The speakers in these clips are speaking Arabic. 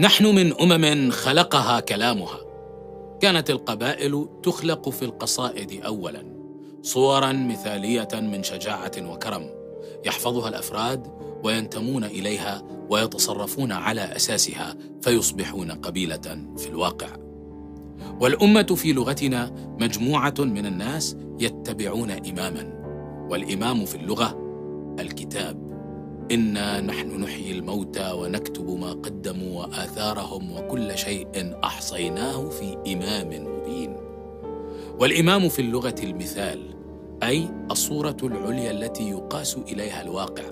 نحن من أمم خلقها كلامها. كانت القبائل تخلق في القصائد اولا صورا مثالية من شجاعة وكرم. يحفظها الأفراد وينتمون إليها ويتصرفون على أساسها فيصبحون قبيلة في الواقع. والأمة في لغتنا مجموعة من الناس يتبعون اماما والإمام في اللغة الكتاب. إنا نحن نحيي الموتى ونكتب ما قدموا وآثارهم وكل شيء أحصيناه في إمام مبين. والإمام في اللغة المثال أي الصورة العليا التي يقاس إليها الواقع.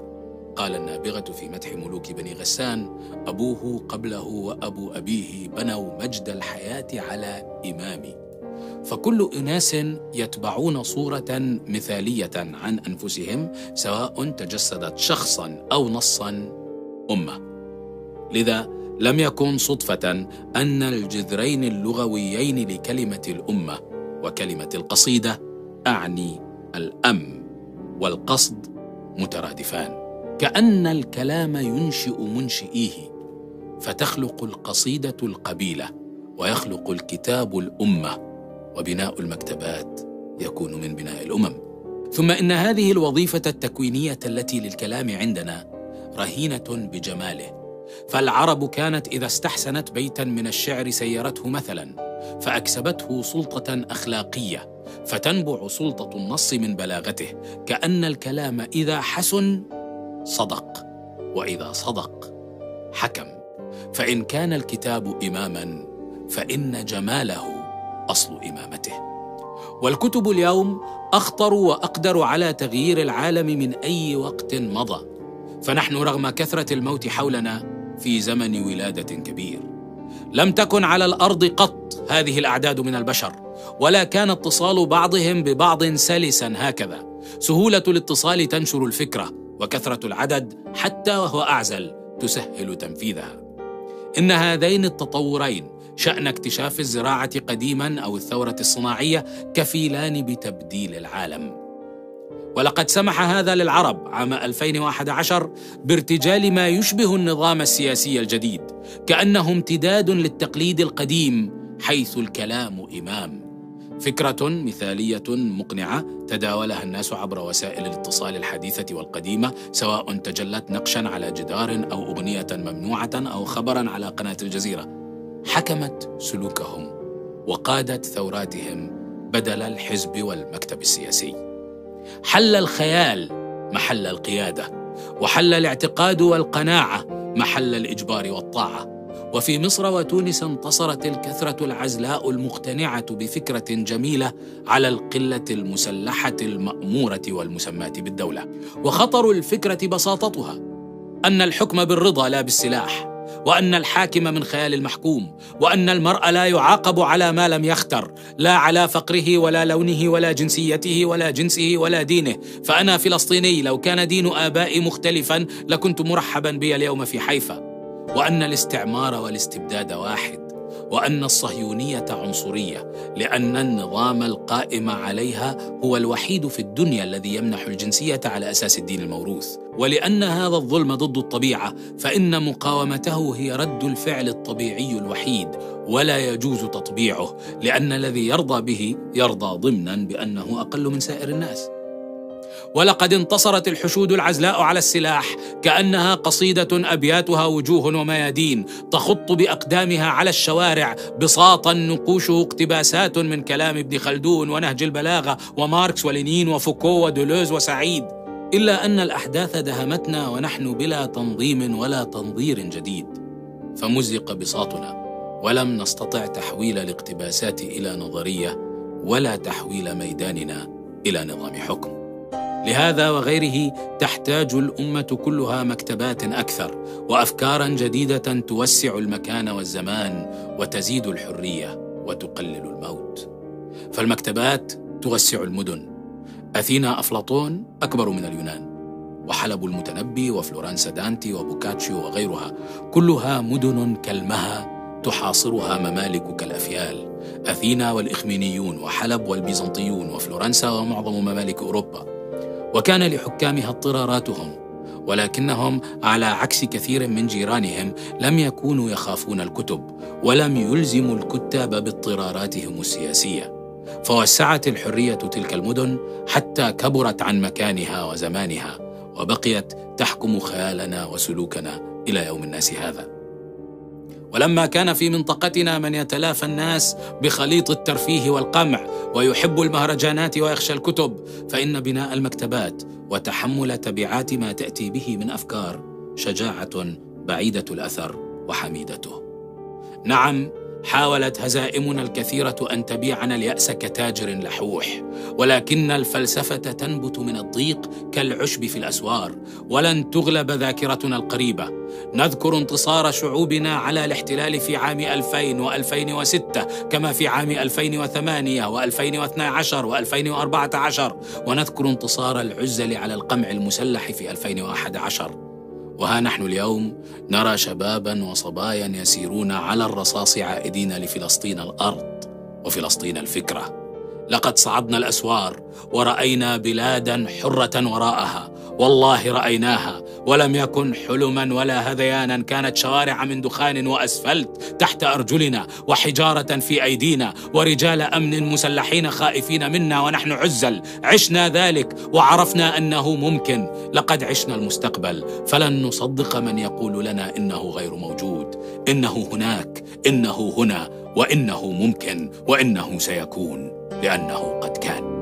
قال النابغة في مدح ملوك بني غسان أبوه قبله وأبو أبيه بنوا مجد الحياة على إمامي. فكل أناس يتبعون صورة مثالية عن أنفسهم سواء تجسدت شخصا أو نصا أمة. لذا لم يكن صدفة أن الجذرين اللغويين لكلمة الأمة وكلمة القصيدة أعني الأم والقصد مترادفان. كأن الكلام ينشئ منشئيه فتخلق القصيدة القبيلة ويخلق الكتاب الأمة وبناء المكتبات يكون من بناء الأمم. ثم إن هذه الوظيفة التكوينية التي للكلام عندنا رهينة بجماله. فالعرب كانت إذا استحسنت بيتا من الشعر سيرته مثلا فأكسبته سلطة أخلاقية فتنبع سلطة النص من بلاغته كأن الكلام إذا حسن صدق وإذا صدق حكم. فإن كان الكتاب اماما فإن جماله أصل إمامته. والكتب اليوم أخطر وأقدر على تغيير العالم من أي وقت مضى. فنحن رغم كثرة الموت حولنا في زمن ولادة كبير. لم تكن على الأرض قط هذه الأعداد من البشر ولا كان اتصال بعضهم ببعض سلسا هكذا. سهولة الاتصال تنشر الفكرة وكثرة العدد حتى وهو أعزل تسهل تنفيذها. إن هذين التطورين شأن اكتشاف الزراعة قديما أو الثورة الصناعية كفيلان بتبديل العالم. ولقد سمح هذا للعرب عام 2011 بارتجال ما يشبه النظام السياسي الجديد كأنه امتداد للتقليد القديم حيث الكلام إمام. فكرة مثالية مقنعة تداولها الناس عبر وسائل الاتصال الحديثة والقديمة سواء تجلت نقشا على جدار أو أغنية ممنوعة أو خبرا على قناة الجزيرة. حكمت سلوكهم وقادت ثوراتهم بدل الحزب والمكتب السياسي. حل الخيال محل القيادة وحل الاعتقاد والقناعة محل الإجبار والطاعة. وفي مصر وتونس انتصرت الكثرة العزلاء المقتنعة بفكرة جميلة على القلة المسلحة المأمورة والمسماة بالدولة. وخطر الفكرة بساطتها أن الحكم بالرضا لا بالسلاح. وأن الحاكم من خيال المحكوم وأن المرء لا يعاقب على ما لم يختر لا على فقره ولا لونه ولا جنسيته ولا جنسه ولا دينه. فأنا فلسطيني لو كان دين آبائي مختلفا لكنت مرحبا بي اليوم في حيفا. وأن الاستعمار والاستبداد واحد. وأن الصهيونية عنصرية لأن النظام القائم عليها هو الوحيد في الدنيا الذي يمنح الجنسية على أساس الدين الموروث. ولأن هذا الظلم ضد الطبيعة فإن مقاومته هي رد الفعل الطبيعي الوحيد ولا يجوز تطبيعه لأن الذي يرضى به يرضى ضمنا بأنه أقل من سائر الناس. ولقد انتصرت الحشود العزلاء على السلاح كأنها قصيدة أبياتها وجوه وميادين تخط بأقدامها على الشوارع بساطا نقوشه اقتباسات من كلام ابن خلدون ونهج البلاغة وماركس ولينين وفوكو ودولوز وسعيد. إلا أن الأحداث دهمتنا ونحن بلا تنظيم ولا تنظير جديد. فمزق بساطنا ولم نستطع تحويل الاقتباسات إلى نظرية ولا تحويل ميداننا إلى نظام حكم. لهذا وغيره تحتاج الأمة كلها مكتبات أكثر وافكارا جديدة توسع المكان والزمان وتزيد الحرية وتقلل الموت. فالمكتبات توسع المدن. أثينا أفلاطون أكبر من اليونان وحلب المتنبي وفلورنسا دانتي وبوكاتشيو وغيرها كلها مدن كالمها تحاصرها ممالك كالأفيال. أثينا والإخمينيون وحلب والبيزنطيون وفلورنسا ومعظم ممالك أوروبا. وكان لحكامها اضطراراتهم ولكنهم على عكس كثير من جيرانهم لم يكونوا يخافون الكتب ولم يلزموا الكتاب باضطراراتهم السياسية. فوسعت الحرية تلك المدن حتى كبرت عن مكانها وزمانها وبقيت تحكم خيالنا وسلوكنا إلى يوم الناس هذا. ولما كان في منطقتنا من يتلافى الناس بخليط الترفيه والقمع ويحب المهرجانات ويخشى الكتب فإن بناء المكتبات وتحمل تبعات ما تأتي به من أفكار شجاعة بعيدة الأثر وحميدته. نعم حاولت هزائمنا الكثيرة أن تبيعنا الياس كتاجر لحوح. ولكن الفلسفة تنبت من الضيق كالعشب في الأسوار. ولن تغلب ذاكرتنا القريبة. نذكر انتصار شعوبنا على الاحتلال في عام 2000 و2006 كما في عام 2008 و2012 و2014 ونذكر انتصار العزل على القمع المسلح في 2011 وها نحن اليوم نرى شبابا وصبايا يسيرون على الرصاص عائدين لفلسطين الأرض وفلسطين الفكرة. لقد صعدنا الأسوار ورأينا بلادا حرة وراءها. والله رأيناها. ولم يكن حلما ولا هذيانا كانت شوارع من دخان وأسفلت تحت أرجلنا وحجارة في أيدينا ورجال أمن مسلحين خائفين منا ونحن عزل. عشنا ذلك وعرفنا أنه ممكن. لقد عشنا المستقبل. فلن نصدق من يقول لنا إنه غير موجود. إنه هناك إنه هنا وإنه ممكن وإنه سيكون لأنه قد كان.